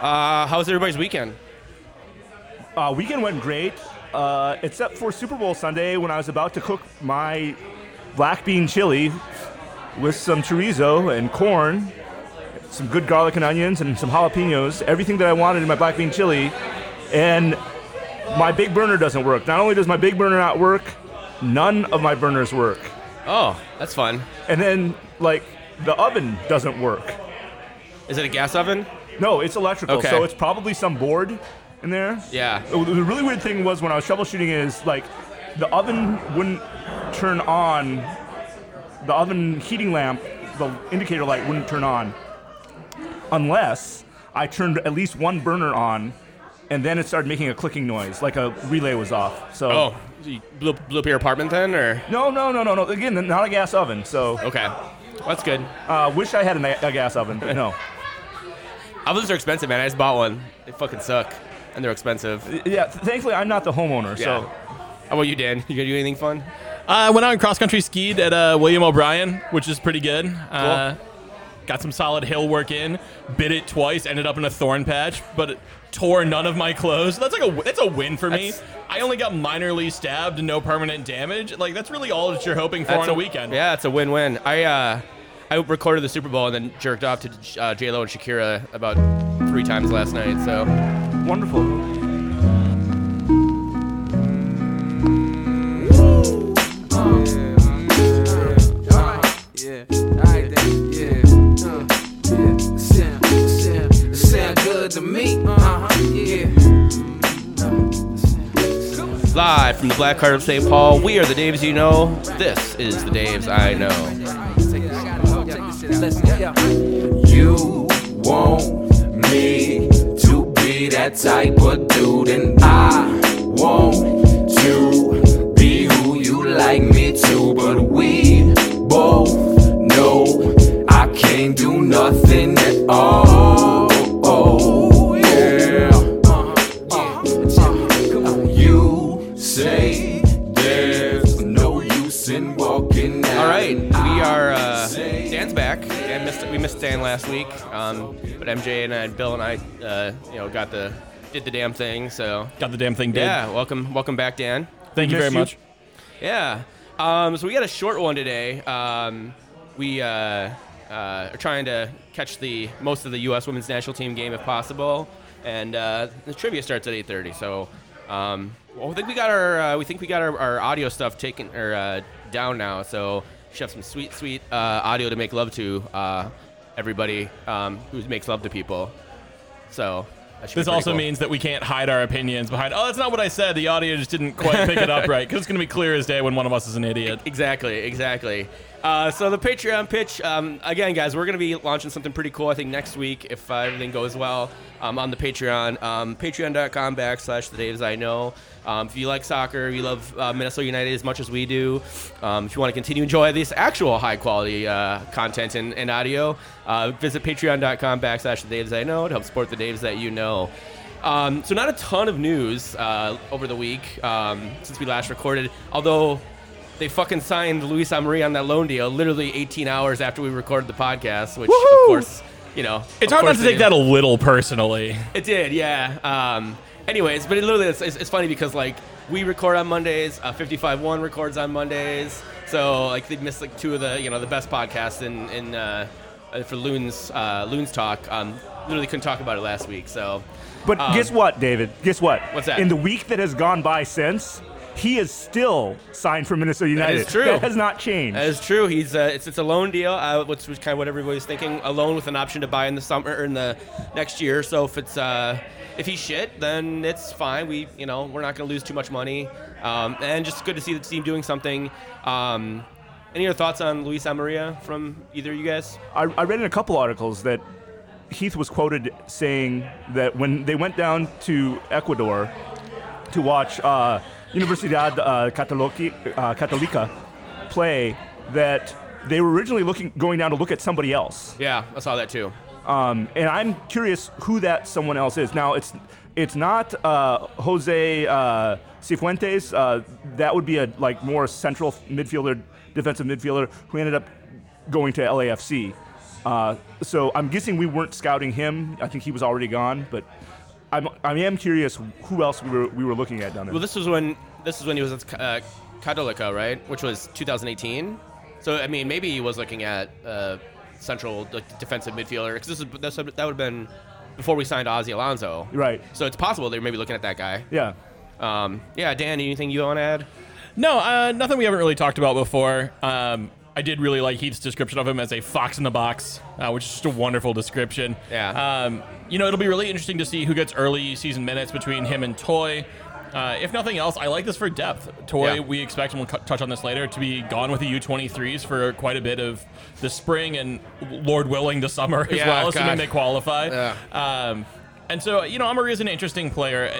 Uh, how was everybody's weekend? Uh, weekend went great, uh, except for Super Bowl Sunday when I was about to cook my black bean chili with some chorizo and corn, some good garlic and onions, and some jalapenos. Everything that I wanted in my black bean chili, and my big burner doesn't work. Not only does my big burner not work, none of my burners work. Oh, that's fun. And then, like, the oven doesn't work. Is it a gas oven? No, it's electrical, Okay. so it's probably some board in there. Yeah. The really weird thing was when I was troubleshooting is like the oven wouldn't turn on. The oven heating lamp, the indicator light wouldn't turn on unless I turned at least one burner on, and then it started making a clicking noise, like a relay was off. So Oh, you blew, blew up your apartment then, or? no, no, no, no, no. Again, not a gas oven. So Okay, well, that's good. uh, wish I had a, a gas oven. but No. Ovens are expensive, man. I just bought one. They fucking suck, and they're expensive. Yeah. Thankfully, I'm not the homeowner. Yeah. So How about you, Dan? You gonna do anything fun? I went out and cross country skied at uh, William O'Brien, which is pretty good. Uh, got some solid hill work in. Bit it twice. Ended up in a thorn patch, but it tore none of my clothes. That's like a that's a win for me. That's- I only got minorly stabbed and no permanent damage. Like that's really all that you're hoping for That's on a, weekend. Yeah, it's a win-win. I uh, I recorded the Super Bowl and then jerked off to uh, J Lo and Shakira about three times last night. So wonderful. Live from the Black Heart of St. Paul, we are the Daves you know. This is the Daves I know. You want me to be that type of dude, and I want to be who you like me to, but we both know I can't do nothing at all. Missed, we missed Dan last week, um, but MJ and I, Bill and I, uh, you know, got the did the damn thing. So Got the damn thing did. yeah, welcome, welcome back, Dan. Thank you very you. much. Yeah. Um, so we got a short one today. Um, we uh, uh, are trying to catch the most of the U.S. women's national team game if possible, and uh, the trivia starts at 8:30. So um, well, I think we got our uh, we think we got our, our audio stuff taken or uh, down now. So we should have some sweet sweet uh, audio to make love to uh, everybody um, who makes love to people. So. that should be This also cool. means that we can't hide our opinions behind. Oh, that's not what I said. The audio just didn't quite pick it up right. Because it's gonna be clear as day when one of us is an idiot. Exactly, exactly. Uh, so the Patreon pitch, um, again, guys, we're going to be launching something pretty cool. I think next week, if uh, everything goes well, um, on the Patreon, um, Patreon.com backslash the Daves I know. Um, if you like soccer, you love uh, Minnesota United as much as we do. Um, if you want to continue enjoy this actual high quality uh, content and, and audio, uh, visit Patreon.com backslash the Daves I know to help support the Daves that you know. Um, so not a ton of news uh, over the week um, since we last recorded, although they fucking signed Luis Amarilla on that loan deal literally 18 hours after we recorded the podcast, which of course, you know, It's hard not to take did. that a little personally. It did, yeah. Um, anyways, but it literally it's, it's, it's funny because like we record on Mondays, uh, 55-1 records on Mondays, so like they missed like two of the you know the best podcasts in in uh, uh, for Loons uh, Loons talk. Um, literally couldn't talk about it last week, so. But Um, guess what, David? Guess what? What's that? In the week that has gone by since, he is still signed for Minnesota United. is true. That has not changed. That is true. He's uh, it's it's a loan deal, uh, which was kind of what everybody's thinking. A loan with an option to buy in the summer or in the next year. So if it's uh, if he's shit, then it's fine. We you know we're not going to lose too much money, um, and just good to see the team doing something. Um, any other thoughts on Luis Amarilla from either of you guys? I, I read in a couple articles that Heath was quoted saying that when they went down to Ecuador to watch uh, Universidad uh, uh, Catolica play, that they were originally looking going down to look at somebody else. Yeah, I saw that too. Um, and I'm curious who that someone else is. Now, it's it's not uh, Jose uh, Cifuentes. Uh, that would be a like more central midfielder, defensive midfielder who ended up going to LAFC. Uh, so I'm guessing we weren't scouting him. I think he was already gone. But I'm I am curious who else we were we were looking at down there. Well, this was when this is when he was at uh, Catolica, right? Which was 2018. So I mean, maybe he was looking at uh, central like, defensive midfielder because this is this, would- that would have been before we signed Ozzy Alonso. Right. So it's possible they were maybe looking at that guy. yeah. Um, yeah, Dan, anything you want to add? No, uh, nothing we haven't really talked about before. Um, I did really like Heath's description of him as a fox in the box, uh, which is just a wonderful description. Yeah. Um, you know, it'll be really interesting to see who gets early season minutes between him and Toye. Uh, if nothing else, I like this for depth. Toye, Yeah. we expect, and we'll cu- touch on this later, to be gone with the U23s for quite a bit of the spring and, Lord willing, the summer as Yeah, well, assuming God. they qualify. Yeah. Um, and so, you know, Amari is an interesting player.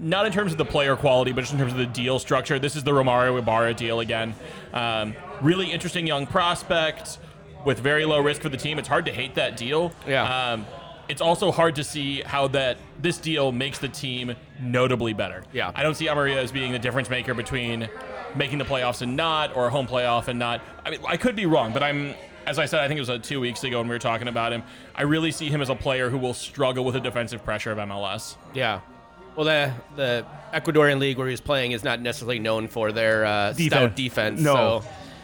Not in terms of the player quality, but just in terms of the deal structure. This is the Romario Ibarra deal again. Um, really interesting young prospect with very low risk for the team. It's hard to hate that deal. Yeah. Um, it's also hard to see how that this deal makes the team notably better. Yeah. I don't see Amarilla as being the difference maker between making the playoffs and not, or a home playoff and not. I mean, I could be wrong, but I'm, as I said, I think it was uh, two weeks ago when we were talking about him. I really see him as a player who will struggle with the defensive pressure of MLS. Yeah. Well, the the Ecuadorian league where he's playing is not necessarily known for their uh, stout Defense. defense. No.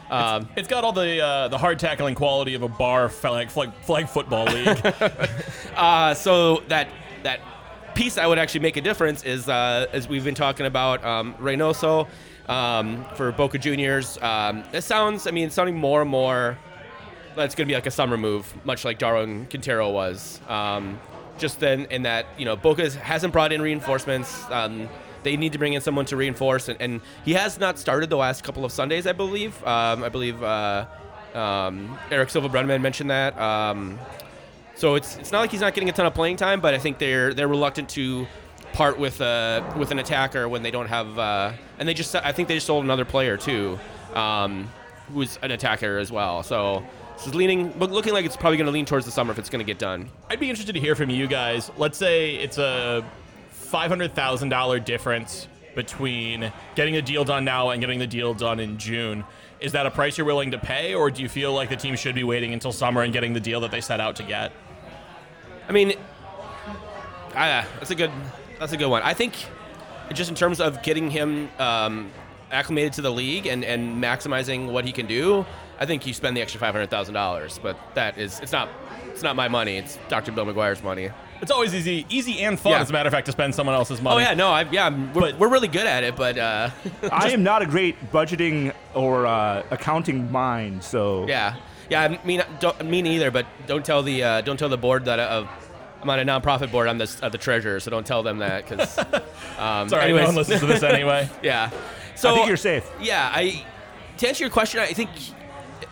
So, um, It's got all the uh, the hard tackling quality of a bar flag flag, flag football league. Uh, so that that piece that would actually make a difference is uh, as we've been talking about um, Reynoso um, for Boca Juniors. Um, it sounds, I mean, it's sounding more and more. That's going to be like a summer move, much like Darwin Quintero was. Um, just then, in that you know, Boca hasn't brought in reinforcements. Um, they need to bring in someone to reinforce, and, and he has not started the last couple of Sundays, I believe. Um, I believe uh, um, Eric Silva Brenneman mentioned that. Um, so it's it's not like he's not getting a ton of playing time, but I think they're they're reluctant to part with uh, with an attacker when they don't have. Uh, and they just I think they just sold another player too, um, who's an attacker as well. So this is leaning look- looking like it's probably going to lean towards the summer if it's going to get done. I'd be interested to hear from you guys. Let's say it's a five hundred thousand dollar difference between getting a deal done now and getting the deal done in June. Is that a price you're willing to pay, or do you feel like the team should be waiting until summer and getting the deal that they set out to get? I mean, ah, that's a good that's a good one. I think just in terms of getting him um, acclimated to the league and, and maximizing what he can do, I think you spend the extra five hundred thousand dollars. But that is it's not it's not my money. It's Dr. Bill McGuire's money. It's always easy, easy and fun, Yeah. as a matter of fact, to spend someone else's money. Oh yeah, no, I, yeah, we're, But- we're really good at it, but uh, I am not a great budgeting or uh, accounting mind, so yeah, yeah, I mean, don't, me neither. But don't tell the uh, don't tell the board that uh, I'm on a nonprofit board. I'm the uh, the treasurer, so don't tell them that because. Um, Sorry, anyways, no one listens to this anyway. yeah. So I think you're safe. Yeah, I to answer your question, I think.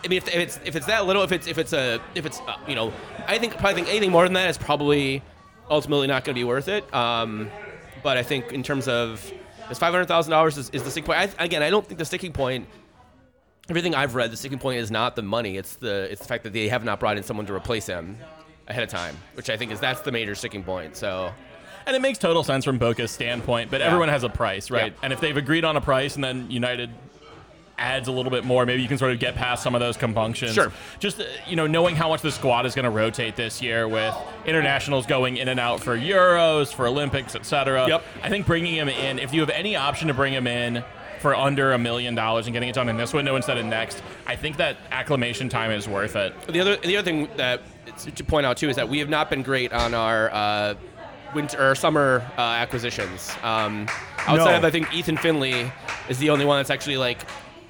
I mean, if, if it's if it's that little, if it's if it's a if it's uh, you know, I think probably think anything more than that is probably ultimately not going to be worth it. Um, but I think in terms of this five hundred thousand dollars is, is the sticking point. I, again, I don't think the sticking point. Everything I've read, the sticking point is not the money. It's the it's the fact that they have not brought in someone to replace him ahead of time, which I think is that's the major sticking point. So And it makes total sense from Boca's standpoint, but everyone has a price, right? Yeah. And if they've agreed on a price and then United adds a little bit more, maybe you can sort of get past some of those compunctions. Sure. Just, uh, you know, knowing how much the squad is going to rotate this year with internationals going in and out for Euros, for Olympics, etc. Yep. I think bringing him in, if you have any option to bring him in for under a million dollars and getting it done in this window instead of next, I think that acclimation time is worth it. The other the other thing that to point out too is that we have not been great on our uh, winter or summer uh, acquisitions. Um, outside No. of I think Ethan Finlay is the only one that's actually like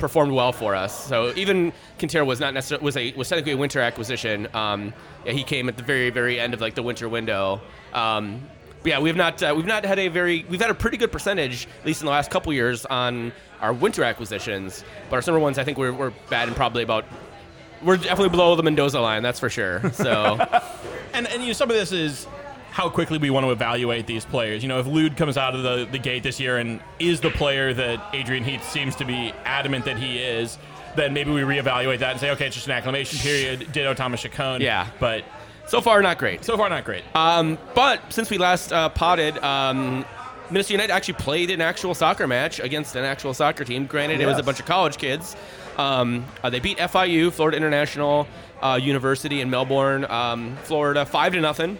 performed well for us. So even Quintero was not necessarily was a was technically a winter acquisition. Um, yeah, he came at the very very end of like the winter window. Um, yeah, we've not uh, we've not had a very we've had a pretty good percentage at least in the last couple years on our winter acquisitions. But our summer ones, I think we're, we're bad and probably about we're definitely below the Mendoza line, that's for sure. So And, and you know, some of this is how quickly we want to evaluate these players. You know, if Lod comes out of the, the gate this year and is the player that Adrian Heath seems to be adamant that he is, then maybe we reevaluate that and say, okay, it's just an acclimation period. Ditto Thomas Chacon. Yeah. But so far, not great. so far, not great. Um, but since we last uh, potted, um, Minnesota United actually played an actual soccer match against an actual soccer team. Granted, it was a Yes. bunch of college kids, Um, uh, they beat FIU, Florida International uh, University in Melbourne, um, Florida, five to nothing.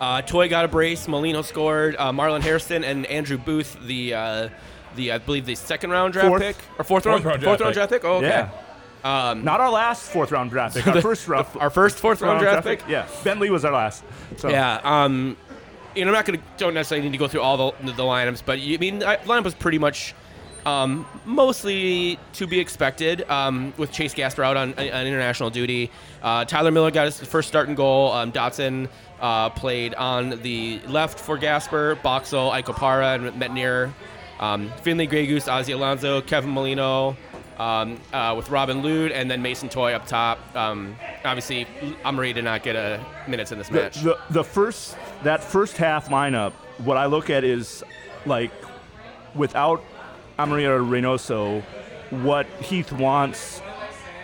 Uh, Toye got a brace. Molino scored. Uh, Marlon Hairston and Andrew Booth, the uh, the I believe the second round draft Fourth. pick or fourth, round, round fourth draft round draft pick. Oh, okay. Yeah. Not our last fourth round draft pick. Our first round. Our first fourth round draft pick. Yeah. Bentley was our last. So. Yeah. Um, you know, I'm not going to don't necessarily need to go through all the the lineups, but you I mean the lineup was pretty much um, mostly to be expected um, with Chase Gasper out on, on international duty. Uh, Tyler Miller got his first start and goal. Um, Dotson uh, played on the left for Gasper. Boxall, Icopara, and Metanire. Um, Finlay Grey Goose, Ozzy Alonso, Kevin Molino. Um, uh, with Robin Lod and then Mason Toye up top. Um, obviously, Amari did not get a minutes in this The, match. the, the first that first half lineup, what I look at is like without Amarilla Reynoso, what Heath wants,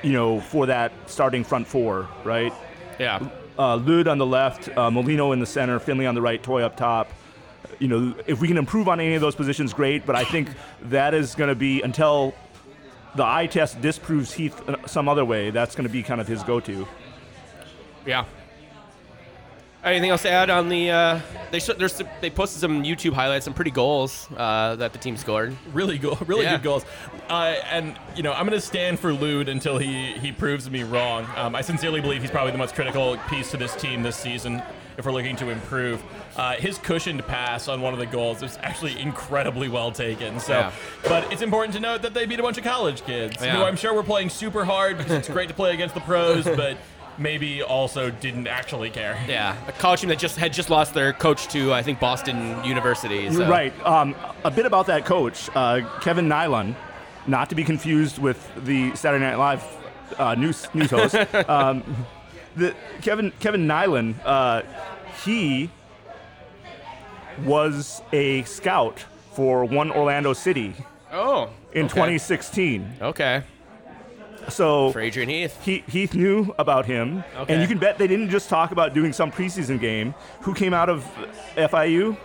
you know, for that starting front four, right? yeah. Uh, Lod on the left, uh, Molino in the center, Finlay on the right, Toye up top. You know, if we can improve on any of those positions, great. But I think that is going to be until the eye test disproves Heath uh, some other way. That's going to be kind of his go-to. Yeah. Anything else to add on the? Uh, they sh- there's some- they posted some YouTube highlights, some pretty goals uh, that the team scored. really go, really Yeah. good goals. Uh, and you know, I'm going to stand for Lod until he he proves me wrong. Um, I sincerely believe he's probably the most critical piece to this team this season. If we're looking to improve, uh, his cushioned pass on one of the goals is actually incredibly well taken. So, Yeah. but it's important to note that they beat a bunch of college kids Yeah. who I'm sure were playing super hard because it's great to play against the pros, but maybe also didn't actually care. Yeah, a college team that just had just lost their coach to I think Boston University. So. Right. Um, a bit about that coach, uh, Kevin Nylen, not to be confused with the Saturday Night Live uh, news news host. um, the Kevin Kevin Nylen, uh, he was a scout for one Orlando City Oh. in okay. 2016. Okay. So For Adrian Heath. he, Heath knew about him, Okay. and you can bet they didn't just talk about doing some preseason game. Who came out of FIU?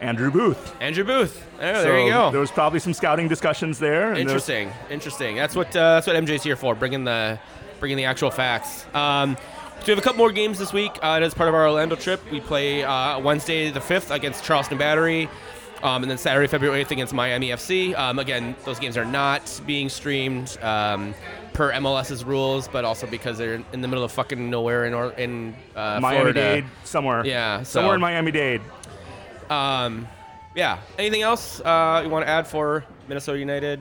Andrew Booth. Andrew Booth. Oh, So there you go. There was probably some scouting discussions there. Interesting. Interesting. That's what uh, that's what MJ's here for, bringing the bringing the actual facts. Um, so we have a couple more games this week. Uh, as part of our Orlando trip, we play uh, Wednesday the fifth against Charleston Battery, um, and then Saturday February eighth against Miami FC. Um, again, those games are not being streamed um, per MLS's rules, but also because they're in the middle of fucking nowhere in or, in uh, Miami Florida. Dade, somewhere. Yeah, so- somewhere in Miami Dade. Um, yeah. Anything else uh, you want to add for Minnesota United?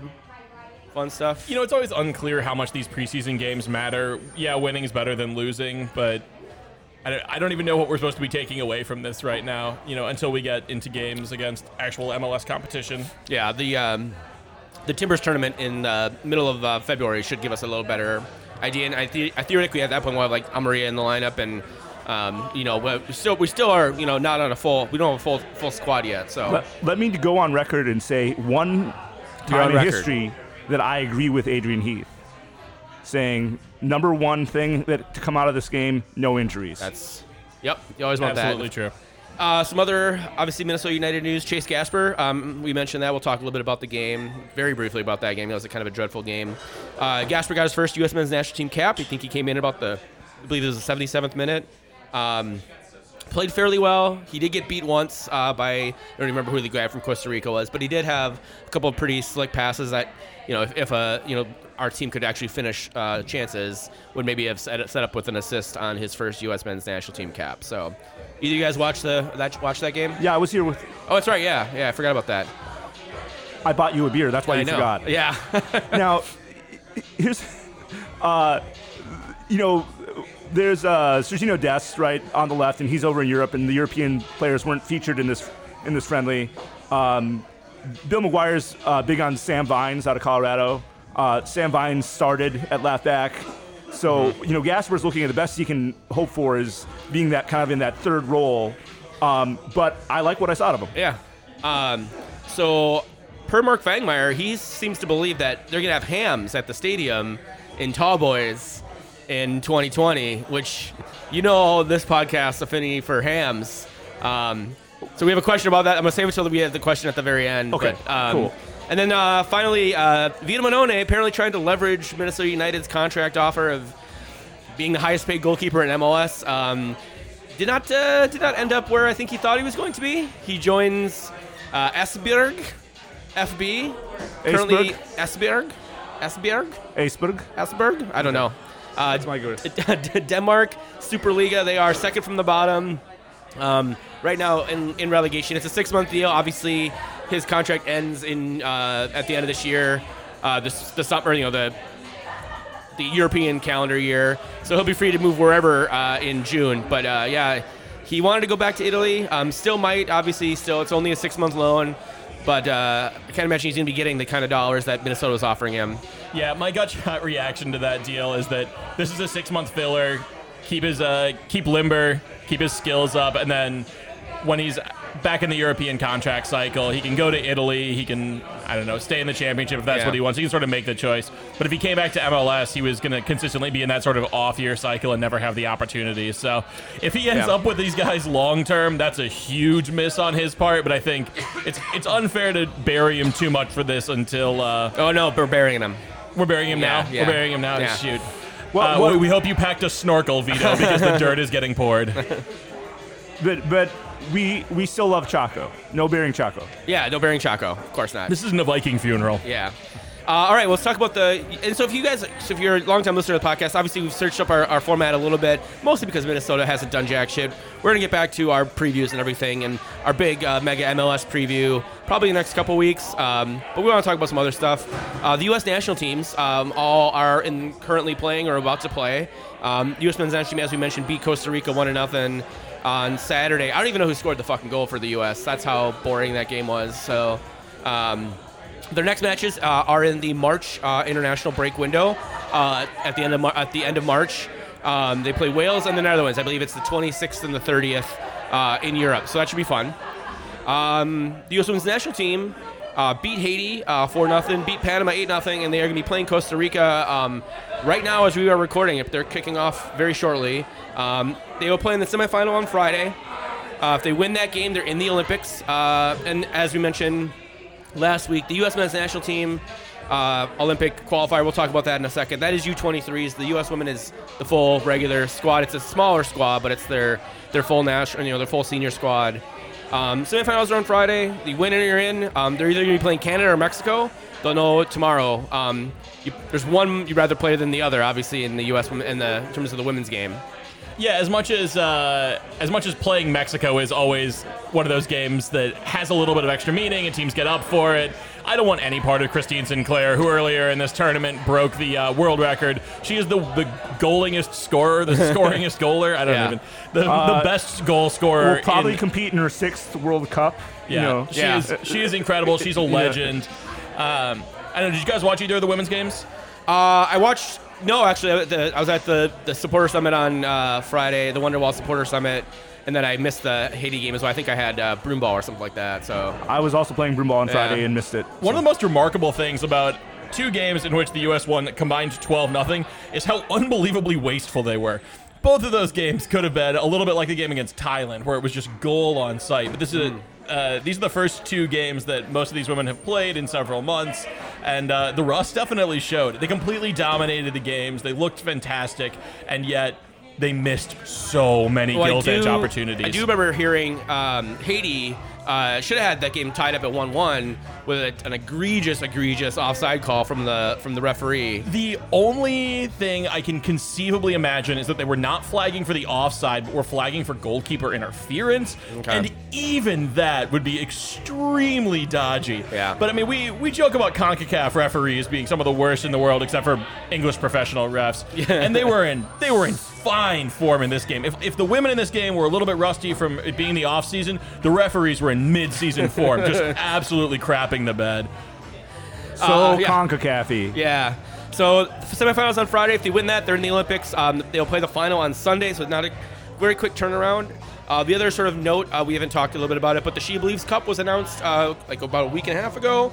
Fun stuff. You know, it's always unclear how much these preseason games matter. Yeah, winning is better than losing, but I don't, I don't even know what we're supposed to be taking away from this right now. You know, until we get into games against actual MLS competition. Yeah, the um, the Timbers tournament in the middle of uh, February should give us a little better idea. And I, the- I theoretically at that point we'll have like Amarilla in the lineup, and um, you know, we still we still are you know not on a full we don't have a full full squad yet. So Let, let me go on record and say one on time in record. history that I agree with Adrian Heath, saying number one thing that to come out of this game, no injuries. that's yep. You always want Absolutely that. Absolutely true. Uh, some other, obviously, Minnesota United news. Chase Gasper. Um, we mentioned that. We'll talk a little bit about the game, very briefly about that game. It was a kind of a dreadful game. Uh, Gasper got his first U.S. men's national team cap. I think he came in about the, I believe it was the 77th minute. Um, played fairly well. He did get beat once uh, by, I don't remember who the guy from Costa Rica was, but he did have a couple of pretty slick passes that, you know, if, if uh, you know, our team could actually finish uh, chances, would maybe have set, set up with an assist on his first U.S. men's national team cap. So, either you guys watch the that watch that game? yeah, I was here with. Oh, that's right. Yeah, yeah. I forgot about that. I bought you a beer. That's why I you know. forgot. Yeah. now, here's, uh, you know, there's uh, Sergino Dest right on the left, and he's over in Europe, and the European players weren't featured in this in this friendly. Um, Bill McGuire's uh, big on Sam Vines out of Colorado. Uh, Sam Vines started at left back. So, you know, Gasper's looking at the best he can hope for is being that kind of in that third role. Um, but I like what I saw of him. Yeah. Um, so, per Mark Fangmeyer, he seems to believe that they're going to have hams at the stadium in Tall Boys in 2020, which, you know, this podcast affinity for hams. Um, so we have a question about that. I'm going to save it till we have the question at the very end. Okay, but, um, cool. And then uh, finally, uh, Vito Mannone apparently trying to leverage Minnesota United's contract offer of being the highest paid goalkeeper in MLS. Um, did not uh, did not end up where I think he thought he was going to be. He joins uh, Esbjerg, FB, currently Esbjerg, Esbjerg, Esbjerg. Esbjerg. I don't know. Uh, That's my guess. Denmark Superliga. They are second from the bottom. Um, right now in, in relegation, it's a six month deal. Obviously, his contract ends in uh, at the end of this year. Uh, the summer, you know the the European calendar year, so he'll be free to move wherever uh, in June. But uh, yeah, he wanted to go back to Italy. Um, still might, obviously, still it's only a six month loan. But uh, I can't imagine he's going to be getting the kind of dollars that Minnesota was offering him. Yeah, my gut shot reaction to that deal is that this is a six month filler. Keep his uh, keep limber, keep his skills up, and then when he's back in the European contract cycle, he can go to Italy. He can I don't know stay in the championship if that's Yeah. what he wants. He can sort of make the choice. But if he came back to MLS, he was going to consistently be in that sort of off year cycle and never have the opportunity. So if he ends Yeah. up with these guys long term, that's a huge miss on his part. But I think it's it's unfair to bury him too much for this until. Uh, Oh no, we're burying him. we're burying him Yeah, now. yeah. We're burying him now. Yeah. Shoot. What- Uh, what- we, we hope you packed a snorkel, Vito, because the dirt is getting poured. But but we we still love Chaco. No bearing Chaco. Yeah, no burying Chaco. Of course not. This isn't a Viking funeral. Yeah. Uh, all right, well, let's talk about the. And so, if you guys, so if you're a longtime listener to the podcast, obviously we've searched up our, our format a little bit, mostly because Minnesota hasn't done jack shit. We're gonna get back to our previews and everything, and our big uh, mega MLS preview probably in the next couple weeks. Um, but we want to talk about some other stuff. Uh, the U.S. national teams um, all are in currently playing or about to play. Um, U.S. men's national team, as we mentioned, beat Costa Rica one to nothing on Saturday. I don't even know who scored the fucking goal for the U.S. That's how boring that game was. So. Um, their next matches uh, are in the March uh, international break window uh, at the end of Mar- at the end of March. Um, they play Wales and the Netherlands. I believe it's the 26th and the 30th uh, in Europe, so that should be fun. Um, the U.S. Women's National Team uh, beat Haiti uh, four nothing, beat Panama eight nothing, and they are going to be playing Costa Rica um, right now as we are recording. If they're kicking off very shortly, um, they will play in the semifinal on Friday. Uh, if they win that game, they're in the Olympics. Uh, and as we mentioned last week, the U.S. men's national team uh, Olympic qualifier. We'll talk about that in a second. That is U23s. The U.S. women is the full regular squad. It's a smaller squad, but it's their their full national, you know, their full senior squad. Um, semifinals are on Friday. The winner you're in. Um, they're either going to be playing Canada or Mexico. They'll know tomorrow. Um, you, there's one you'd rather play than the other, obviously, in the U.S. in the in terms of the women's game. Yeah, as much as uh, as much as playing Mexico is always one of those games that has a little bit of extra meaning and teams get up for it. I don't want any part of Christine Sinclair, who earlier in this tournament broke the uh, world record. She is the the goalingest scorer, the scoringest goaler. I don't Yeah. even the, Uh, the best goal scorer. Will probably in- compete in her sixth World Cup. yeah, You know. she Yeah. is she is incredible. She's a legend. Um, I don't know. Did you guys watch either of the women's games? Uh, I watched. No, actually, I- I was at the, the supporter summit on uh, Friday, the Wonderwall supporter summit, and then I missed the Haiti game as well. I think I had uh, broomball or something like that. So I was also playing broomball on Friday and missed it. One of the most remarkable things about two games in which the U.S. won combined 12 nothing is how unbelievably wasteful they were. Both of those games could have been a little bit like the game against Thailand, where it was just goal on sight. But this is uh, these are the first two games that most of these women have played in several months, and uh, the rust definitely showed. They completely dominated the games. They looked fantastic, and yet they missed so many Well, gills edge opportunities. I do remember hearing um, Haiti uh, should have had that game tied up at one-one with a, an egregious, egregious offside call from the from the referee. The only thing I can conceivably imagine is that they were not flagging for the offside, but were flagging for goalkeeper interference. Okay. And even that would be extremely dodgy. Yeah. But I mean, we, we joke about CONCACAF referees being some of the worst in the world, except for English professional refs. And they were in they were in fine form in this game. If, if the women in this game were a little bit rusty from it being the off season, the referees were in mid season form, just absolutely crapping the bed. So Uh, yeah. CONCACAF. Yeah. So semifinals on Friday. If they win that, they're in the Olympics. Um, they'll play the final on Sunday, so it's not a very quick turnaround. Uh, the other sort of note, uh, we haven't talked a little bit about it, but the She Believes Cup was announced uh, like about a week and a half ago.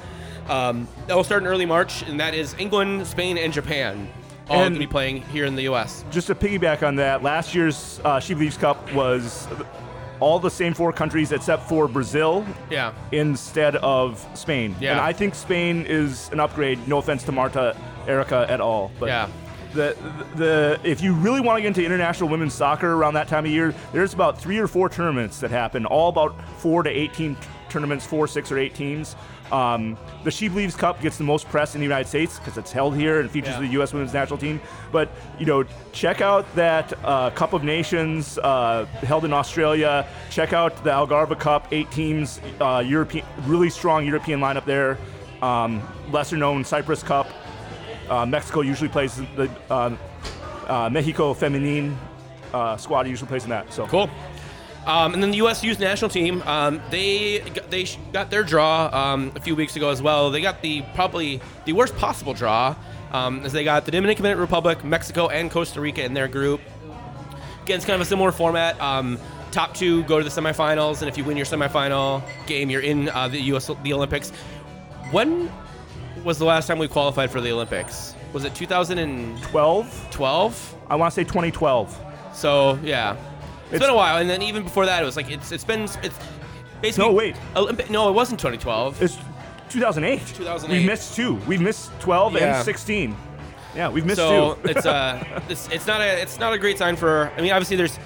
Um, that will start in early March, and that is England, Spain, and Japan all going to be playing here in the U.S. Just to piggyback on that, last year's uh, She Believes Cup was all the same four countries except for Brazil Yeah. instead of Spain. Yeah. And I think Spain is an upgrade. No offense to Marta, Erica at all, but Yeah. the the if you really want to get into international women's soccer around that time of year, there's about three or four tournaments that happen, all about four to eight team tournaments, four, six, or eight teams. Um, the She Believes Cup gets the most press in the United States because it's held here and features Yeah. the U.S. women's national team. But you know, check out that uh, Cup of Nations uh, held in Australia. Check out the Algarve Cup, eight teams, uh, European, really strong European lineup there. Um, lesser known Cyprus Cup. Uh, Mexico usually plays the uh, uh, Mexico Feminine uh, squad usually plays in that. So Cool. Um, and then the U.S. youth national team, um, they got, they got their draw um, a few weeks ago as well. They got the probably the worst possible draw, um, as they got the Dominican Republic, Mexico, and Costa Rica in their group. Again, it's kind of a similar format. Um, top two go to the semifinals, and if you win your semifinal game, you're in uh, the U.S. the Olympics. When was the last time we qualified for the Olympics? Was it 2012? 12. I want to say 2012. So yeah, it's been a while, and then even before that, it was like it's it's been it's basically No, wait. Olympic. No, it wasn't 2012. It's 2008. 2008. We missed two. We've missed 12 Yeah. and 16. Yeah, we've missed so two. it's uh it's, it's not a it's not a great sign for. I mean, obviously there's.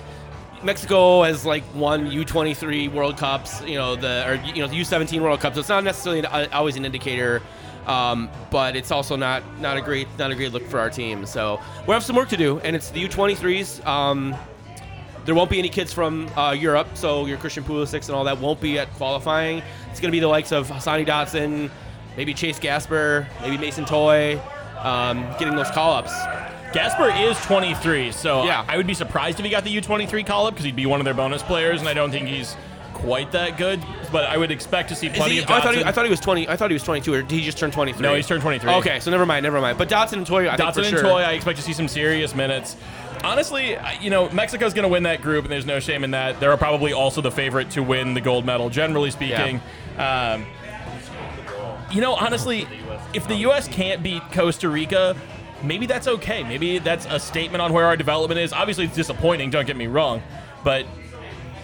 Mexico has like won U23 World Cups, you know the or you know the U17 World Cup, so it's not necessarily an, uh, always an indicator, um, but it's also not not a great not a great look for our team. So we have some work to do, and it's the U23s. Um, there won't be any kids from uh, Europe, so your Christian Pulisic and all that won't be at qualifying. It's going to be the likes of Hassani Dotson, maybe Chase Gasper, maybe Mason Toye, um, getting those call ups. Gasper is 23, so Yeah. I would be surprised if he got the U23 call up because he'd be one of their bonus players, and I don't think he's quite that good. But I would expect to see plenty he- of oh, I thought he, I thought he was twenty. I thought he was twenty-two, or did he just turn twenty-three? No, he's turned 23. Okay, so never mind, never mind. But Dotson and Toye, I think Dotson for and sure. Toye, I expect to see some serious minutes. Honestly, you know, Mexico's going to win that group, and there's no shame in that. They're probably also the favorite to win the gold medal, generally speaking. Um, you know, honestly, if the U.S. can't beat Costa Rica, maybe that's okay. Maybe that's a statement on where our development is. Obviously, it's disappointing. Don't get me wrong, but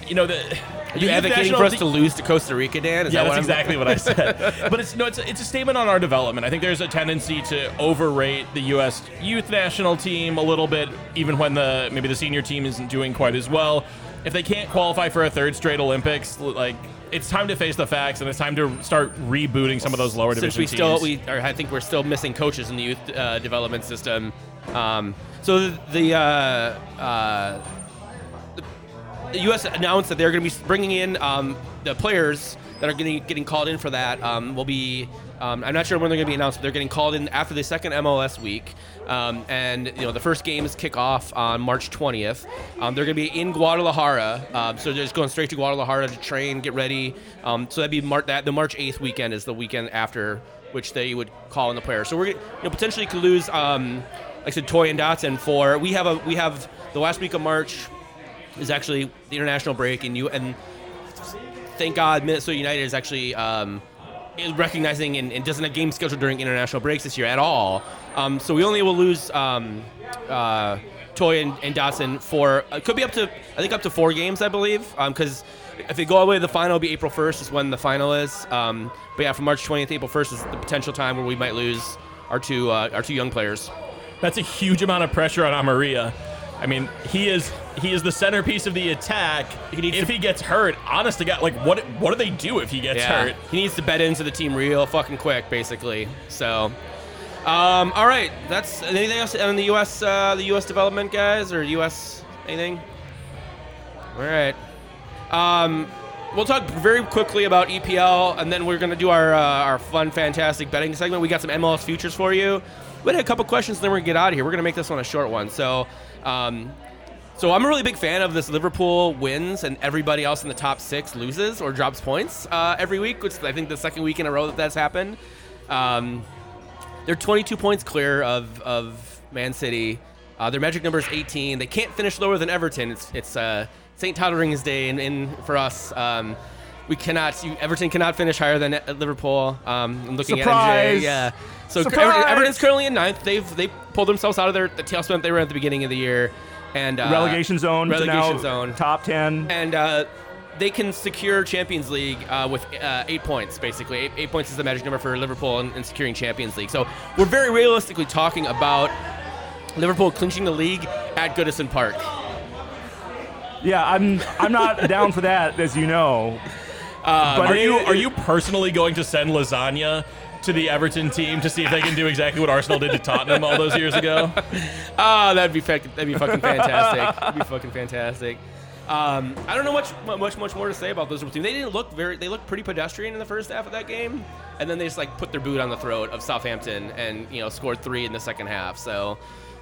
you know the. Are you advocating for us to lose to Costa Rica, Dan? Is Yeah, that that's exactly what I said. but it's no, it's a, it's a statement on our development. I think there's a tendency to overrate the U.S. youth national team a little bit, even when the maybe the senior team isn't doing quite as well. If they can't qualify for a third straight Olympics, like it's time to face the facts and it's time to start rebooting some of those lower Since division we still, we, or I think we're still missing coaches in the youth uh, development system. Um, so the, the, uh, uh, the the U.S. announced that they're going to be bringing in um, the players that are getting getting called in for that. Um, will be um, I'm not sure when they're going to be announced. But they're getting called in after the second MLS week, um, and you know the first games kick off on March 20th. Um, they're going to be in Guadalajara, um, so they're just going straight to Guadalajara to train, get ready. Um, so that'd be Mar- that the March 8th weekend is the weekend after which they would call in the players. So we're you know potentially could lose. Um, like I said, Toye and Dotson for we have a we have the last week of March is actually the international break, and you and thank God Minnesota United is actually um, recognizing and, and doesn't have games scheduled during international breaks this year at all. Um, so we only will lose um, uh, Toye and, and Dotson for it could be up to I think up to four games I believe because. if they go away the final, it'll be April 1st is when the final is. Um, but yeah, from March 20th, April 1st is the potential time where we might lose our two uh, our two young players. That's a huge amount of pressure on Amarilla. I mean, he is he is the centerpiece of the attack. He needs if to- he gets hurt, honest to God, like what what do they do if he gets hurt? He needs to bet into the team real fucking quick, basically. So, um, all right. That's anything else on the U.S. Uh, the U.S. development guys or U.S. anything? All right. Um, we'll talk very quickly about EPL, and then we're gonna do our uh, our fun, fantastic betting segment. We got some MLS futures for you. We had a couple questions, then we're gonna get out of here. We're gonna make this one a short one. So. Um, so I'm a really big fan of this. Liverpool wins and everybody else in the top six loses or drops points uh, every week, which I think the second week in a row that that's happened. Um, they're 22 points clear of, of Man City. Uh, their magic number is 18. They can't finish lower than Everton. It's it's uh, St. Tottering's Day in, in for us. Um, we cannot. You, Everton cannot finish higher than uh, Liverpool. Um, I'm looking Surprise! at MJ. Yeah. So Surprise! Everton, Everton's currently in ninth. They've they pulled themselves out of their the tailspin they were at the beginning of the year. And uh, relegation zone. Relegation now zone. Top ten. And uh, they can secure Champions League uh, with uh, eight points, basically. Eight, eight points is the magic number for Liverpool in, in securing Champions League. So we're very realistically talking about Liverpool clinching the league at Goodison Park. Yeah, I'm I'm not down for that, as you know. But Are you are you personally going to send lasagna to the Everton team to see if they can do exactly what Arsenal did to Tottenham all those years ago? Oh, that'd be fac- that'd be fucking fantastic. that'd be fucking fantastic. Um, I don't know much much much more to say about those teams. They didn't look very. They looked pretty pedestrian in the first half of that game, and then they just like put their boot on the throat of Southampton and you know scored three in the second half. So.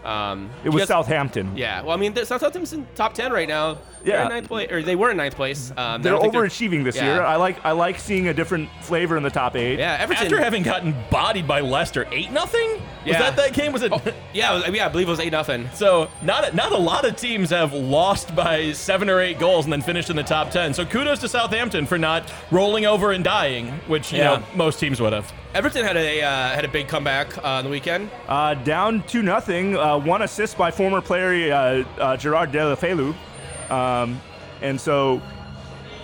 Um, It was guys- Southampton. Yeah, well, I mean, Southampton's in top ten right now. They're Yeah. in ninth place, or they were in ninth place. Um, They're don't think overachieving this yeah. year. I like I like seeing a different flavor in the top eight. Yeah, Everton. After having gotten bodied by Leicester eight nothing, was Yeah. that that game? Was it? yeah, it was- yeah, I believe it was eight nothing. So not a, not a lot of teams have lost by seven or eight goals and then finished in the top ten. So kudos to Southampton for not rolling over and dying, which you Yeah. know most teams would have. Everton had a uh, had a big comeback uh, on the weekend. Uh, down to nothing. Uh, one assist by former player uh, uh, Gerard Deulofeu. Um, and so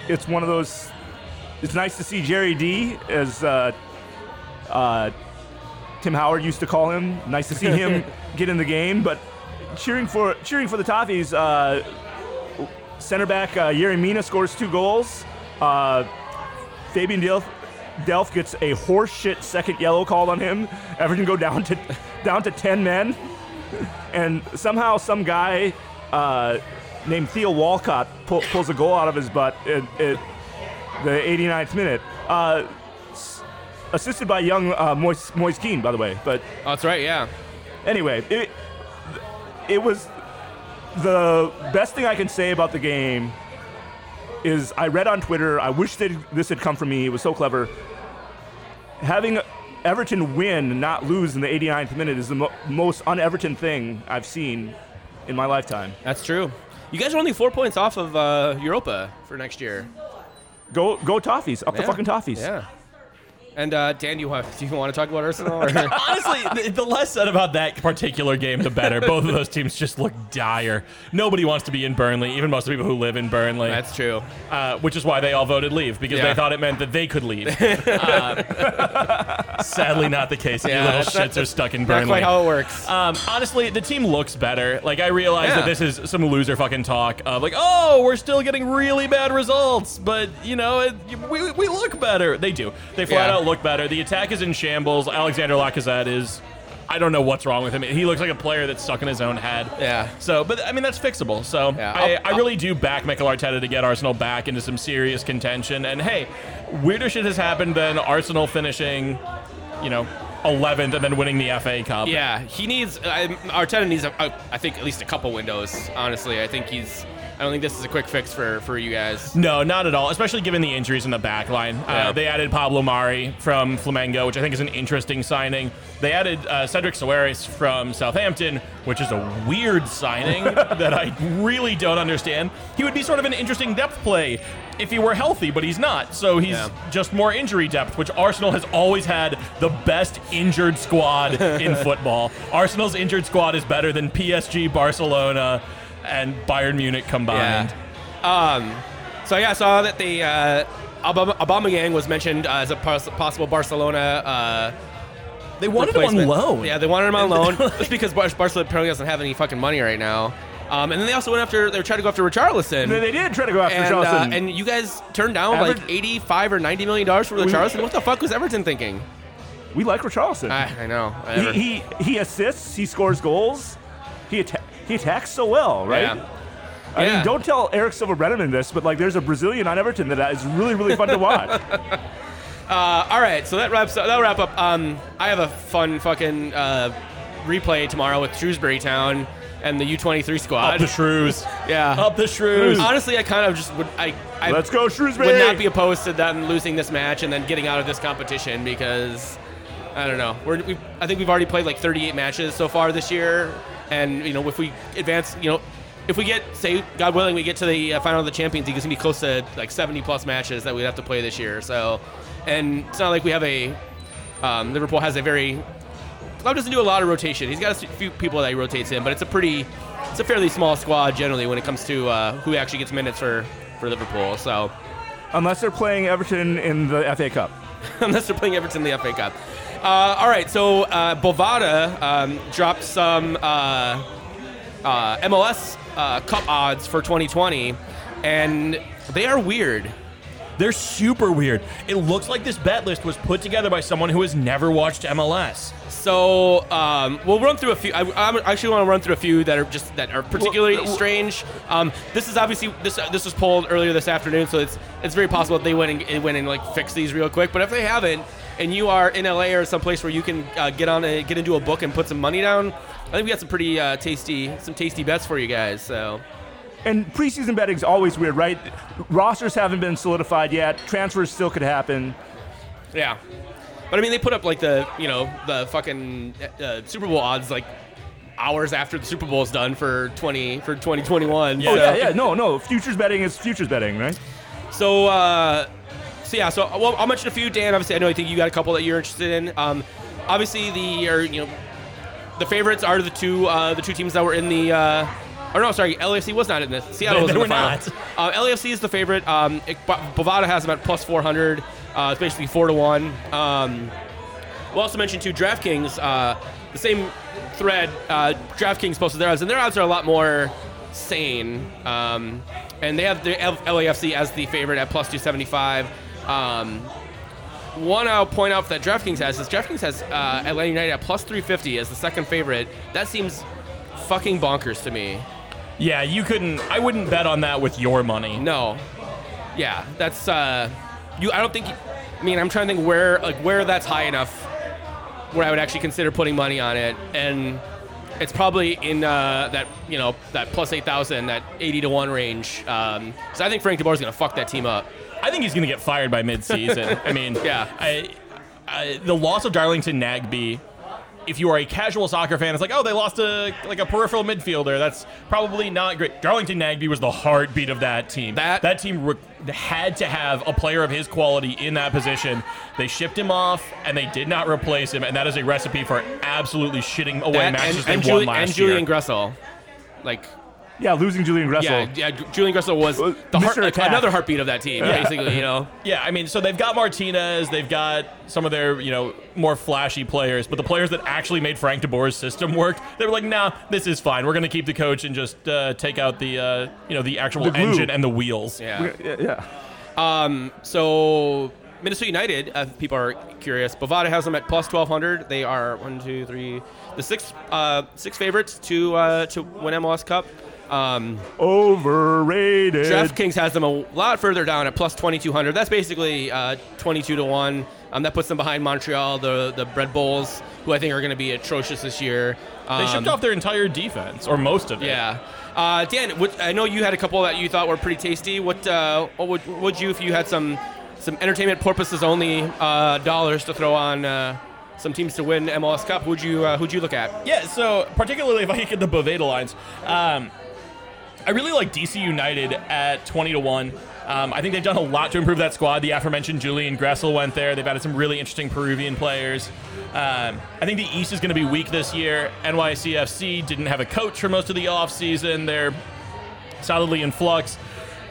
it's one of those. It's nice to see Jerry D, as uh, uh, Tim Howard used to call him. Nice to see him get in the game. But cheering for cheering for the Toffees. Uh, center back uh, Yerry Mina scores two goals. Uh, Fabian Delph, Delph gets a horseshit second yellow called on him. Everton go down to down to ten men, and somehow some guy uh, named Theo Walcott pull, pulls a goal out of his butt at, at the 89th minute. Uh, s- assisted by young uh, Moise, Moise Kean, by the way. But Oh, that's right. Yeah. anyway, it it was the best thing I can say about the game is I read on Twitter. I wish that this had come from me. It was so clever. Having Everton win, not lose in the 89th minute is the mo- most un-Everton thing I've seen in my lifetime. That's true. You guys are only four points off of uh, Europa for next year. Go go Toffees, up the fucking Toffees. Yeah. And uh, Dan, do you want do you want to talk about Arsenal? Or? Honestly, the, the less said about that particular game, the better. Both of those teams just look dire. Nobody wants to be in Burnley, even most of the people who live in Burnley. That's true. uh, which is why they all voted leave because Yeah. they thought it meant that they could leave. Uh, sadly, not the case. Yeah, you little that's shits are stuck in Burnley. Burnley. quite how it works. Um, honestly, the team looks better. Like I realize Yeah. that this is some loser fucking talk of like, oh, we're still getting really bad results, but you know, it, we, we look better. They do. They flat Yeah. Out look better. The attack is in shambles. Alexander Lacazette is. I don't know what's wrong with him. He looks like a player that's stuck in his own head. Yeah. So, but I mean, that's fixable. So Yeah, I, I'll- I really do back Mikel Arteta to get Arsenal back into some serious contention. And hey, weirder shit has happened than Arsenal finishing, you know, 11th and then winning the FA Cup. Yeah, he needs. I, Arteta needs, a, a, I think, at least a couple windows. Honestly, I think he's. I don't think this is a quick fix for for you guys. No, not at all. Especially given the injuries in the back line. Yeah. Uh, they added Pablo Mari from Flamengo, which I think is an interesting signing. They added uh, Cedric Soares from Southampton, which is a weird signing that I really don't understand. He would be sort of an interesting depth play if he were healthy, but he's not. So he's Yeah. just more injury depth, which Arsenal has always had the best injured squad in football. Arsenal's injured squad is better than PSG, Barcelona, and Bayern Munich combined. Yeah. Um. So yeah, I saw that the uh, Obama, Aubameyang was mentioned uh, as a pos- possible Barcelona. Uh, They wanted him on loan. Yeah, they wanted him on loan just because Bar- Barcelona apparently doesn't have any fucking money right now. Um, and then they also went after. They were trying to go after Richarlison. They, they did try to go after and, uh, and you guys turned down Ever- like 85 or 90 million dollars for We- Richarlison. What the fuck was Everton thinking? we like Richarlison. I, I know. I he, he he assists. He scores goals. He atta- he attacks so well, right? Yeah. I Yeah. mean, don't tell Eric Silva Brenneman this, but like, there's a Brazilian on Everton that is really really fun to watch. Uh, all right, so that wraps up. That'll wrap up. Um, I have a fun fucking uh, replay tomorrow with Shrewsbury Town and the U23 squad. Up the shrews. yeah. Up the shrews. Honestly, I kind of just would. I, I Let's go Shrewsbury. would not be opposed to them losing this match and then getting out of this competition because I don't know. We're, we I think we've already played like 38 matches so far this year, and you know if we advance, you know. If we get, say, God willing, we get to the uh, final of the Champions League, it's gonna be close to like 70 plus matches that we'd have to play this year. So, and it's not like we have a um, Liverpool has a very Klopp doesn't do a lot of rotation. He's got a few people that he rotates in, but it's a pretty, it's a fairly small squad generally when it comes to uh, who actually gets minutes for for Liverpool. So Unless they're playing Everton in the FA Cup. unless they're playing Everton in the FA Cup. Uh, all right, so uh, Bovada um, dropped some uh, uh, MLS uh, Cup odds for 2020, and they are weird. They're super weird. It looks like this bet list was put together by someone who has never watched MLS. So um, we'll run through a few. I, I actually want to run through a few that are just that are particularly Well, strange. Um, this is obviously this this was pulled earlier this afternoon, so it's it's very possible that they went and went and like fix these real quick. But if they haven't, and you are in LA or someplace where you can uh, get on a, get into a book and put some money down, I think we got some pretty uh, tasty some tasty bets for you guys. So And preseason betting is always weird, right? Rosters haven't been solidified yet. Transfers still could happen. yeah. But I mean, they put up like the you know the fucking uh, Super Bowl odds like hours after the Super Bowl is done for twenty for twenty twenty one. Oh yeah, yeah. No, no. Futures betting is futures betting, right? So, uh, so yeah. So, well, I'll mention a few. Dan, obviously, I know I think you got a couple that you're interested in. Um, obviously, the or you know, the favorites are the two uh, the two teams that were in the. Uh, or no, sorry, LAFC was not in this. Seattle They- was they in were final. not. Uh, LAFC is the favorite. Um, it, Bo- Bovada has them at plus 400. Uh, it's basically four to one. Um, we'll also mention too DraftKings. Uh, the same thread. Uh, DraftKings posted their odds, and their odds are a lot more sane. Um, and they have the L- LAFC as the favorite at plus 275. Um, one I'll point out that DraftKings has is DraftKings has uh, Atlanta United at plus 350 as the second favorite. That seems fucking bonkers to me. Yeah, you couldn't. I wouldn't bet on that with your money. No. Yeah, that's uh you I don't think I mean, I'm trying to think where like where that's high enough where I would actually consider putting money on it and it's probably in uh, that you know that plus eight thousand, that eighty to one range. Um, so I think Frank DeBoer's gonna fuck that team up. I think he's going to get fired by midseason. I mean, Yeah. I, I, the loss of Darlington Nagbe. If you are a casual soccer fan, it's like, oh, they lost a like a peripheral midfielder. That's probably not great. Darlington Nagbe was the heartbeat of that team. That- that team re- had to have a player of his quality in that position. They shipped him off, and they did not replace him, and that is a recipe for absolutely shitting away That- matches and, they and, won Juli- last and Julian year. Gressel, like Yeah, losing Julian Gressel. yeah, yeah, Julian Gressel was the heart, like, another heartbeat of that team, basically. You know. Yeah, I mean, so they've got Martinez, they've got some of their, you know, more flashy players, but the players that actually made Frank DeBoer's system work, they were like, nah, this is fine. We're going to keep the coach and just uh, take out the, uh, you know, the actual The engine and the wheels. Yeah. Yeah, yeah. So Minnesota United, uh, people are curious, Bovada has them at plus twelve hundred. They are one, two, three, the six, uh, six favorites to uh, to win MLS Cup. Um, Overrated. DraftKings has them a lot further down at plus twenty two hundred. That's basically uh, twenty two to one. Um, that puts them behind Montreal, the the Red Bulls, who I think are going to be atrocious this year. They Um, shipped off their entire defense, or most of it. Yeah. Uh, Dan, what, I know you had a couple that you thought were pretty tasty. What, uh, what would would you if you had some some entertainment purposes only uh, dollars to throw on uh, some teams to win MLS Cup? Who'd you uh, who'd you look at? Yeah, so particularly if I get the Bovada lines, um, I really like DC United at 20 to 1. Um, I think they've done a lot to improve that squad. The aforementioned Julian Gressel went there. They've added some really interesting Peruvian players. Um, I think the East is going to be weak this year. NYCFC didn't have a coach for most of the offseason. They're solidly in flux.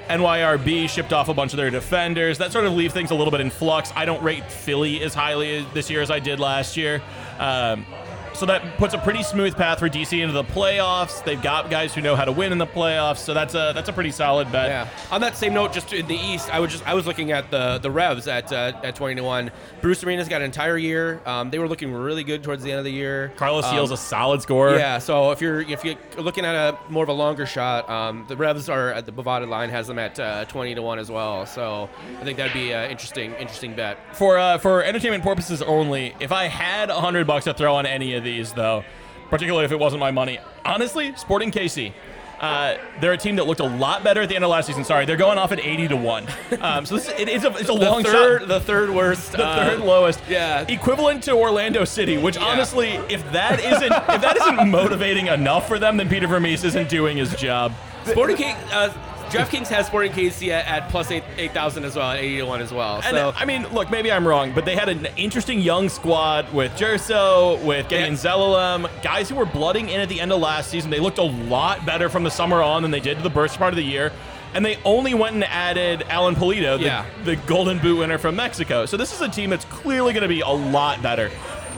NYRB shipped off a bunch of their defenders. That sort of leaves things a little bit in flux. I don't rate Philly as highly this year as I did last year. Um, so that puts a pretty smooth path for DC into the playoffs. They've got guys who know how to win in the playoffs, so that's a that's a pretty solid bet. Yeah. On that same note, just in the East, I was just I was looking at the the Revs at uh, at twenty to one. Bruce Arena's got an entire year. Um, they were looking really good towards the end of the year. Carlos Um, Seal's a solid scorer. Yeah, so if you're if you're looking at a more of a longer shot, um, the Revs are at the Bovada line has them at uh, twenty to one as well. So I think that'd be an interesting interesting bet. For uh, for entertainment purposes only, if I had a hundred bucks to throw on any of these, though, particularly if it wasn't my money, honestly, Sporting KC. Uh, they're a team that looked a lot better at the end of last season. Sorry, they're going off at 80 to one. Um, so this it is a it's a long third shot. the third worst. The uh, third lowest, yeah. equivalent to Orlando City. Which honestly, if that isn't if that isn't motivating enough for them, then Peter Vermes isn't doing his job. Sporting K, uh, DraftKings has Sporting KC at, at plus eight eight thousand as well at eighty to one as well. And So I mean, look, maybe I'm wrong, but they had an interesting young squad with Gerso, with Gedion Yeah. Zelalem, guys who were blooding in at the end of last season. They looked a lot better from the summer on than they did to the burst part of the year. and they only went and added Alan Pulido, the, Yeah. the Golden Boot winner from Mexico. So this is a team that's clearly going to be a lot better.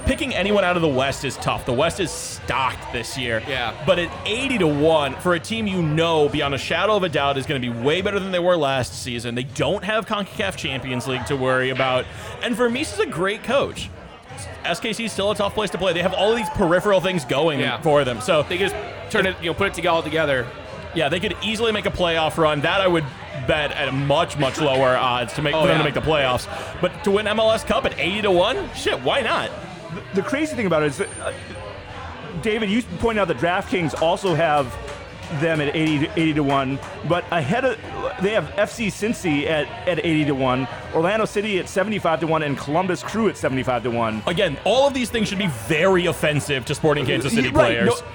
Picking anyone out of the West is tough. The West is stocked this year. Yeah. But at 80 to 1 for a team you know beyond a shadow of a doubt is going to be way better than they were last season. They don't have CONCACAF Champions League to worry about. And Vermes is a great coach. SKC is still a tough place to play. They have all of these peripheral things going Yeah. for them. So They just turn it, you know, put it together all together. yeah, they could easily make a playoff run. That I would bet at a much much lower odds to make Oh, for them yeah. to make the playoffs. But to win MLS Cup at 80 to 1, shit, why not? The crazy thing about it is, that, uh, David, you point out that DraftKings also have them at 80 to, 80 to 1, but ahead of they have FC Cincy at, at 80 to 1, Orlando City at 75 to 1, and Columbus Crew at 75 to 1. Again, all of these things should be very offensive to Sporting Kansas City right, players. no-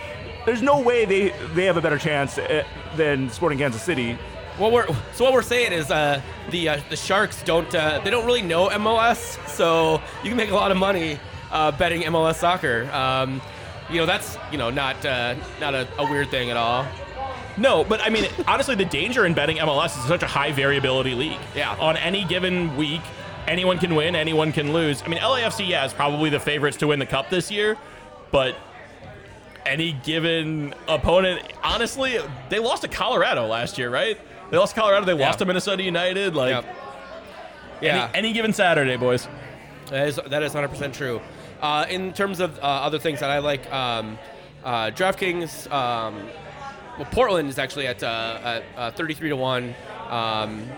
there's no way they, they have a better chance uh, than Sporting Kansas City. What we're so what we're saying is uh, the uh, the Sharks don't uh, they don't really know MLS, so you can make a lot of money uh, betting MLS soccer. Um, you know that's you know not uh, not a, a weird thing at all. No, but I mean, honestly, the danger in betting MLS is such a high variability league. Yeah. On any given week, anyone can win, anyone can lose. I mean, LAFC, yeah, is probably the favorites to win the cup this year, but any given opponent, honestly, they lost to Colorado last year, right? They lost to Colorado. They lost to Minnesota United. Like Yep. Yeah, any, any given Saturday, boys. That is that is 100 percent true. Uh, in terms of uh, other things that I like, um, uh, DraftKings. Um, well, Portland is actually at, uh, at uh, 33 to one, um,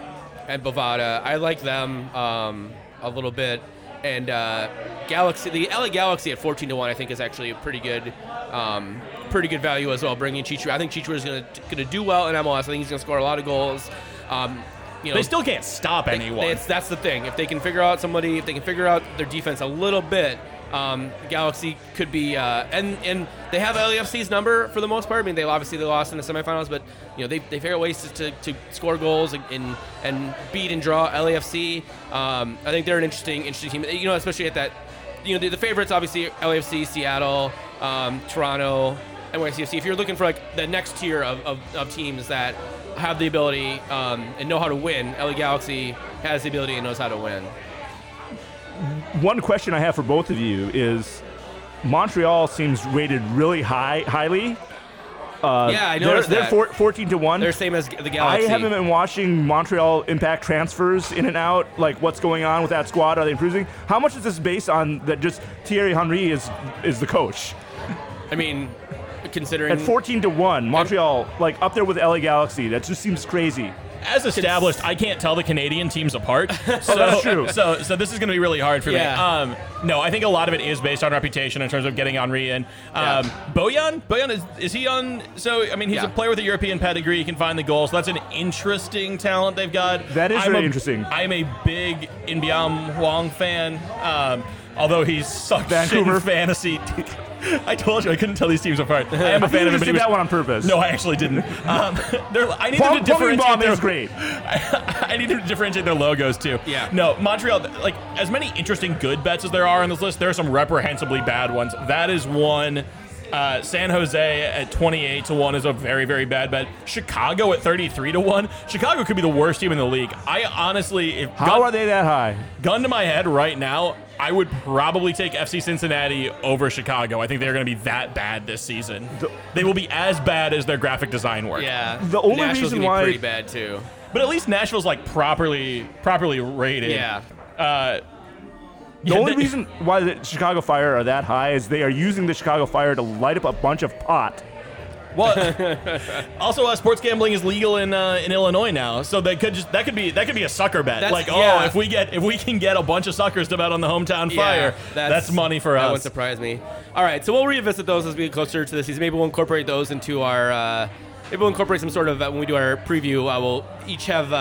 and Bovada. I like them um, a little bit, and uh, Galaxy. The LA Galaxy at 14 to one, I think, is actually a pretty good, um, pretty good value as well. Bringing Chichu, I think Chichu is going to do well in MLS. I think he's going to score a lot of goals. Um, you know, They still can't stop anyone. it's, that's the thing. If they can figure out somebody, if they can figure out their defense a little bit, um, Galaxy could be. Uh, and and they have LAFC's number for the most part. I mean, they obviously they lost in the semifinals, but you know they, they figure ways to, to, to score goals and, and and beat and draw LAFC. Um, I think they're an interesting interesting team. You know, especially at that. You know, the, the favorites obviously LAFC, Seattle, um, Toronto, NYCFC. If you're looking for like the next tier of, of, of teams that have the ability um, and know how to win, LA Galaxy has the ability and knows how to win. One question I have for both of you is Montreal seems rated really high, highly. Uh, yeah, I they're, noticed they're four, 14 to 1. They're same as the Galaxy. I haven't been watching Montreal impact transfers in and out, like what's going on with that squad. Are they improving? How much is this based on that just Thierry Henry is is the coach? I mean, considering At 14 to 1, Montreal, like up there with LA Galaxy. That just seems crazy. As established, I can't tell the Canadian teams apart. So, Oh, that's true. So, so this is going to be really hard for Yeah. me. Um, no, I think a lot of it is based on reputation in terms of getting Henry in. Um, Yeah. Bojan, Bojan is is he on? So I mean, he's Yeah. a player with a European pedigree. He can find the goals. So that's an interesting talent they've got. That is I'm very a- interesting. I'm a big Inbeom Hwang fan. Um, although he's sucked Vancouver. in fantasy. I told you I couldn't tell these teams apart. I am a fan of him. but did was- that one on purpose. No, I actually didn't. Um, they're- I need them to differentiate their, is great. I need to differentiate their logos too. Yeah. No, Montreal. Like as many interesting good bets as there are on this list, there are some reprehensibly bad ones. That is one. Uh, San Jose at 28 to 1 is a very, very bad bet. Chicago at 33 to 1. Chicago could be the worst team in the league. I honestly, if How gun, are they that high? gun to my head right now, I would probably take FC Cincinnati over Chicago. I think they're going to be that bad this season. They will be as bad as their graphic design work. yeah, The only Nashville's reason gonna be why- pretty bad too. But at least Nashville's like properly properly rated. Yeah. Uh, The yeah, only they- reason why the Chicago Fire are that high is they are using the Chicago Fire to light up a bunch of pot. Well, also, uh, sports gambling is legal in uh, in Illinois now, so that could just that could be that could be a sucker bet. That's- like, oh, if we get if we can get a bunch of suckers to bet on the hometown fire, that's, money for that us. That wouldn't surprise me. All right, so we'll revisit those as we get closer to the season. Maybe we'll incorporate those into our. Uh, maybe we'll incorporate some sort of uh, when we do our preview. Uh, we'll each have.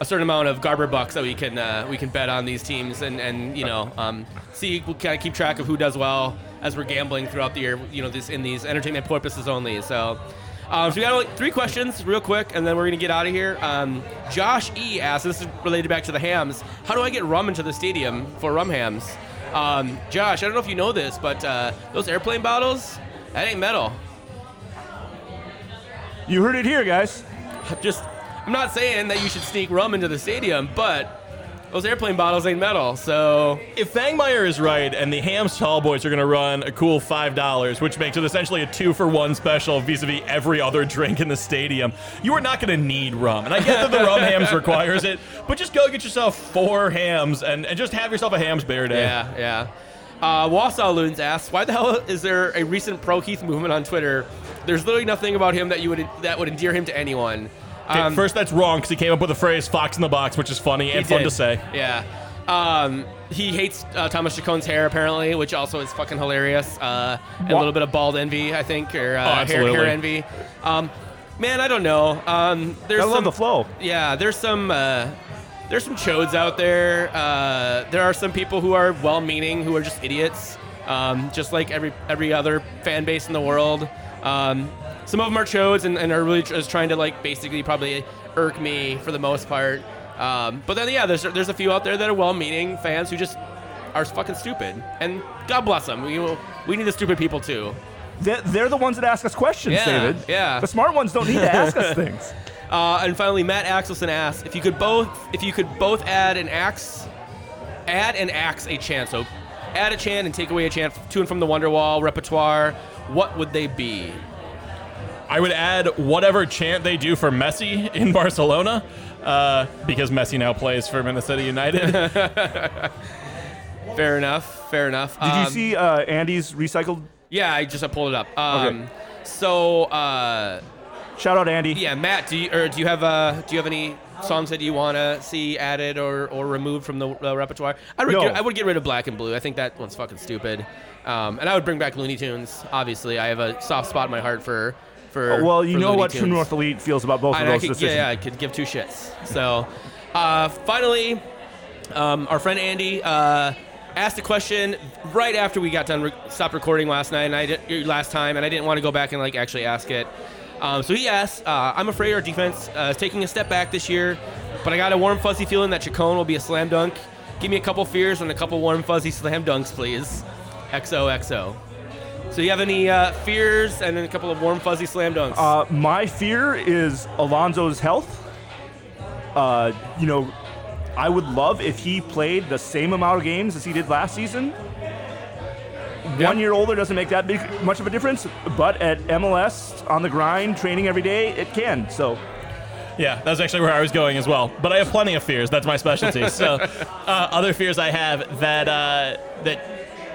A certain amount of Garber bucks that we can uh, we can bet on these teams and, and you know um, see kind of keep track of who does well as we're gambling throughout the year you know this in these entertainment purposes only. So um, so we got like, three questions real quick and then we're gonna get out of here. Um, Josh E asked this is related back to the hams. How do I get rum into the stadium for rum hams? Um, Josh I don't know if you know this but uh, those airplane bottles that ain't metal. You heard it here, guys. just I'm not saying that you should sneak rum into the stadium, but those airplane bottles ain't metal. So If Fangmeyer is right and the Hams Tall Boys are going to run a cool $5, which makes it essentially a two for one special vis a vis every other drink in the stadium, you are not going to need rum. And I get that the rum hams requires it, but just go get yourself four hams and, and just have yourself a hams bear day. yeah, yeah. Uh, Wausau Loons asks, why the hell is there a recent pro Heath movement on Twitter? There's literally nothing about him that you would that would endear him to anyone. Okay, Um, first, that's wrong because he came up with the phrase "fox in the box," which is funny and fun did. to say. Yeah. Um, he hates uh, Thomas Chacon's hair apparently, which also is fucking hilarious. Uh, and a little bit of bald envy, I think, or uh, Oh, hair, absolutely. hair envy. Um, man, I don't know. Um, there's I love some, the flow. Yeah, there's some uh, there's some chodes out there. Uh, there are some people who are well-meaning who are just idiots, um, just like every every other fan base in the world. Um, some of them are chodes and, and are really just trying to like basically probably irk me for the most part. Um, but then yeah, there's there's a few out there that are well-meaning fans who just are fucking stupid, and God bless them. We we need the stupid people too. They're, they're the ones that ask us questions, Yeah, David. yeah. The smart ones don't need to ask us things. Uh, and finally, Matt Axelson asks if you could both if you could both add an axe, add an axe a chant. So, add a chant and take away a chant to and from the Wonderwall repertoire. What would they be? I would add whatever chant they do for Messi in Barcelona, uh, because Messi now plays for Minnesota United. Fair enough. Fair enough. Did you Um, see uh, Andy's recycled? Yeah, I just I pulled it up. Um, So, uh, Shout out Andy. yeah, Matt, do you or do you have uh, do you have any songs that you want to see added or, or removed from the uh, repertoire? I would No. get, I would get rid of Black and Blue. I think that one's fucking stupid. Um, and I would bring back Looney Tunes. Obviously, I have a soft spot in my heart for for. Uh, well, you for know Looney what True Tunes. North Elite feels about both of And I those could, decisions. yeah, yeah, I could give two shits. So, uh, finally, um, our friend Andy uh, asked a question right after we got done re- stopped recording last night, and I did, last time, and I didn't want to go back and like actually ask it. Um, so he asked, uh, "I'm afraid our defense uh, is taking a step back this year, but I got a warm fuzzy feeling that Chacon will be a slam dunk. Give me a couple fears and a couple warm fuzzy slam dunks, please. XOXO." So you have any uh, fears and then a couple of warm fuzzy slam dunks? Uh, my fear is Alonso's health. Uh, you know, I would love if he played the same amount of games as he did last season. One year older doesn't make that big much of a difference, but at MLS on the grind, training every day, it can. So Yeah, that's actually where I was going as well. But I have plenty of fears. That's my specialty. so, uh, other fears I have that uh, that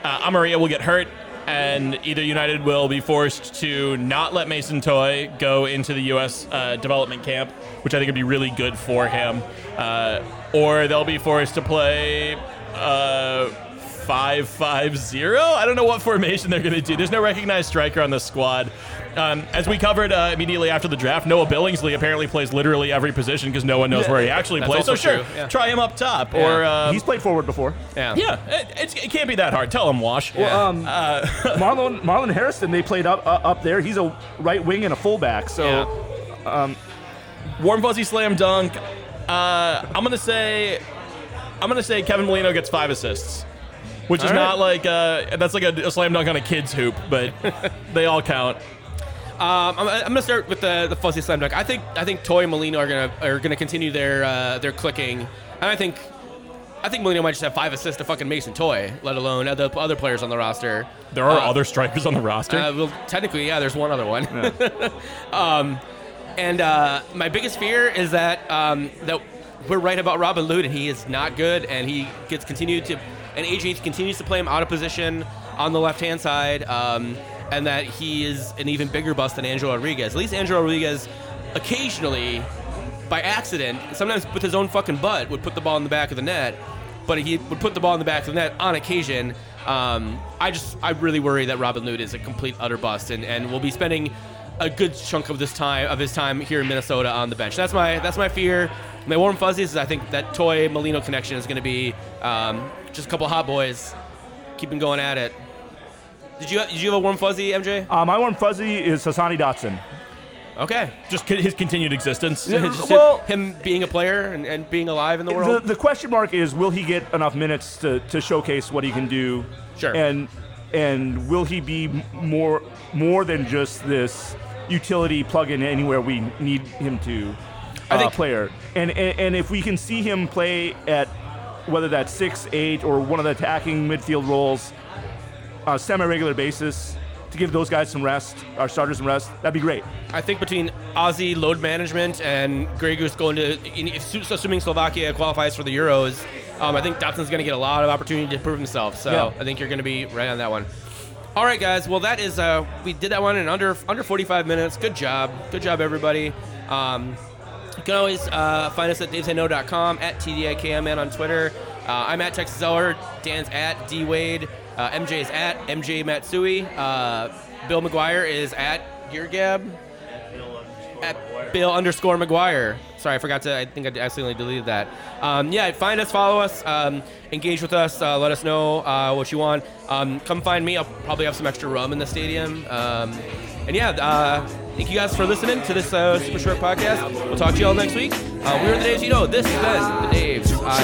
uh, Amarilla will get hurt, and either United will be forced to not let Mason Toye go into the U.S. Uh, development camp, which I think would be really good for him, uh, or they'll be forced to play. Uh, Five five zero. I don't know what formation they're going to do. There's no recognized striker on the squad. Um, as we covered uh, immediately after the draft, Noah Billingsley apparently plays literally every position because no one knows where he actually That's plays. So also sure, true, yeah. try him up top, Yeah. or um, he's played forward before. yeah. yeah, it, it's, it can't be that hard. Tell him, Wash. Yeah. Um, Marlon Marlon Hairston, they played up uh, up there. He's a right wing and a fullback. So Yeah. Warm fuzzy slam dunk. Uh, I'm gonna say, I'm gonna say Kevin Molino gets five assists, which is All right. not like uh, that's like a, a slam dunk on a kid's hoop, but they all count. Um, I'm, I'm gonna start with the, the fuzzy slam dunk. I think I think Toye and Molino are gonna are gonna continue their uh, their clicking, and I think I think Molino might just have five assists to fucking Mason Toye, let alone the other players on the roster. There are Uh, other strikers on the roster. Uh, well, technically, yeah. There's one other one. um, and uh, my biggest fear is that um, that we're right about Robin Lod, and he is not good, and he gets continued to, and AJ continues to play him out of position on the left hand side, um, and that he is an even bigger bust than Angelo Rodriguez. At least Angelo Rodriguez, occasionally, by accident, sometimes with his own fucking butt, would put the ball in the back of the net. But he would put the ball in the back of the net on occasion. Um, I just, I really worry that Robin Lod is a complete utter bust, and, and will be spending a good chunk of this time of his time here in Minnesota on the bench. That's my, that's my fear. My warm fuzzies is I think that Toye Molino connection is going to be um, just a couple hot boys keeping going at it. Did you, did you have a warm fuzzy, MJ? uh, my warm fuzzy is Hassani Dotson. Okay. Just ki- his continued existence. Yeah. Just Well- him being a player and, and being alive in the The, world. the question mark is will he get enough minutes to, to showcase what he can do? Sure. And and will he be more more than just this utility plug in anywhere we need him to? I uh, think- player. And, and and if we can see him play at whether that's six, eight, or one of the attacking midfield roles on a semi-regular basis to give those guys some rest, our starters some rest, that'd be great. I think between Ozzie load management and Grey Goose going to, if- assuming Slovakia qualifies for the Euros, um, I think Dotson's going to get a lot of opportunity to prove himself. So Yeah. I think you're going to be right on that one. All right, guys. Well, that is uh, we did that one in under under 45 minutes. Good job. Good job, everybody. Um, you can always uh, find us at davesayno.com, at TDIKMN on Twitter. Uh, I'm at Texas Zeller. Dan's at D Wade. Uh, MJ is at MJ Matsui. Uh, Bill McGuire is at Geargab. At Bill underscore McGuire. Sorry, I forgot to. I think I accidentally deleted that. Um, yeah, find us, follow us, um, engage with us. Uh, let us know uh, what you want. Um, come find me. I'll probably have some extra rum in the stadium. Um, and yeah, uh, thank you guys for listening to this uh, super short podcast. We'll talk to you all next week. Uh, we're the Daves You Know. This been the Daves I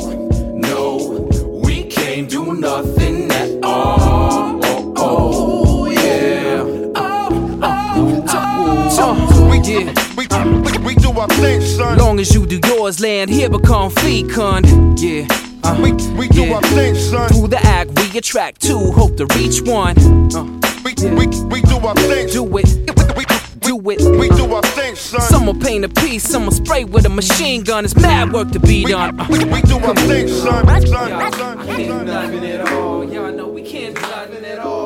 try we do nothing at all. Oh, oh, yeah. Oh, oh, oh. We get, We, we, we do our thing, son. long as you do yours, land here become fecund. Yeah, uh, We, we do yeah. our thing, son. Through the act, we attract two, hope to reach one. Uh, We, we, we do our thing. do it, We, do we, it. we do our thing, son. Some will paint a piece, some will spray with a machine gun. It's mad work to be done. Uh, we, we do our thing, son. Son, son, I can't do son. nothing at all. Y'all know we can't do nothing at all.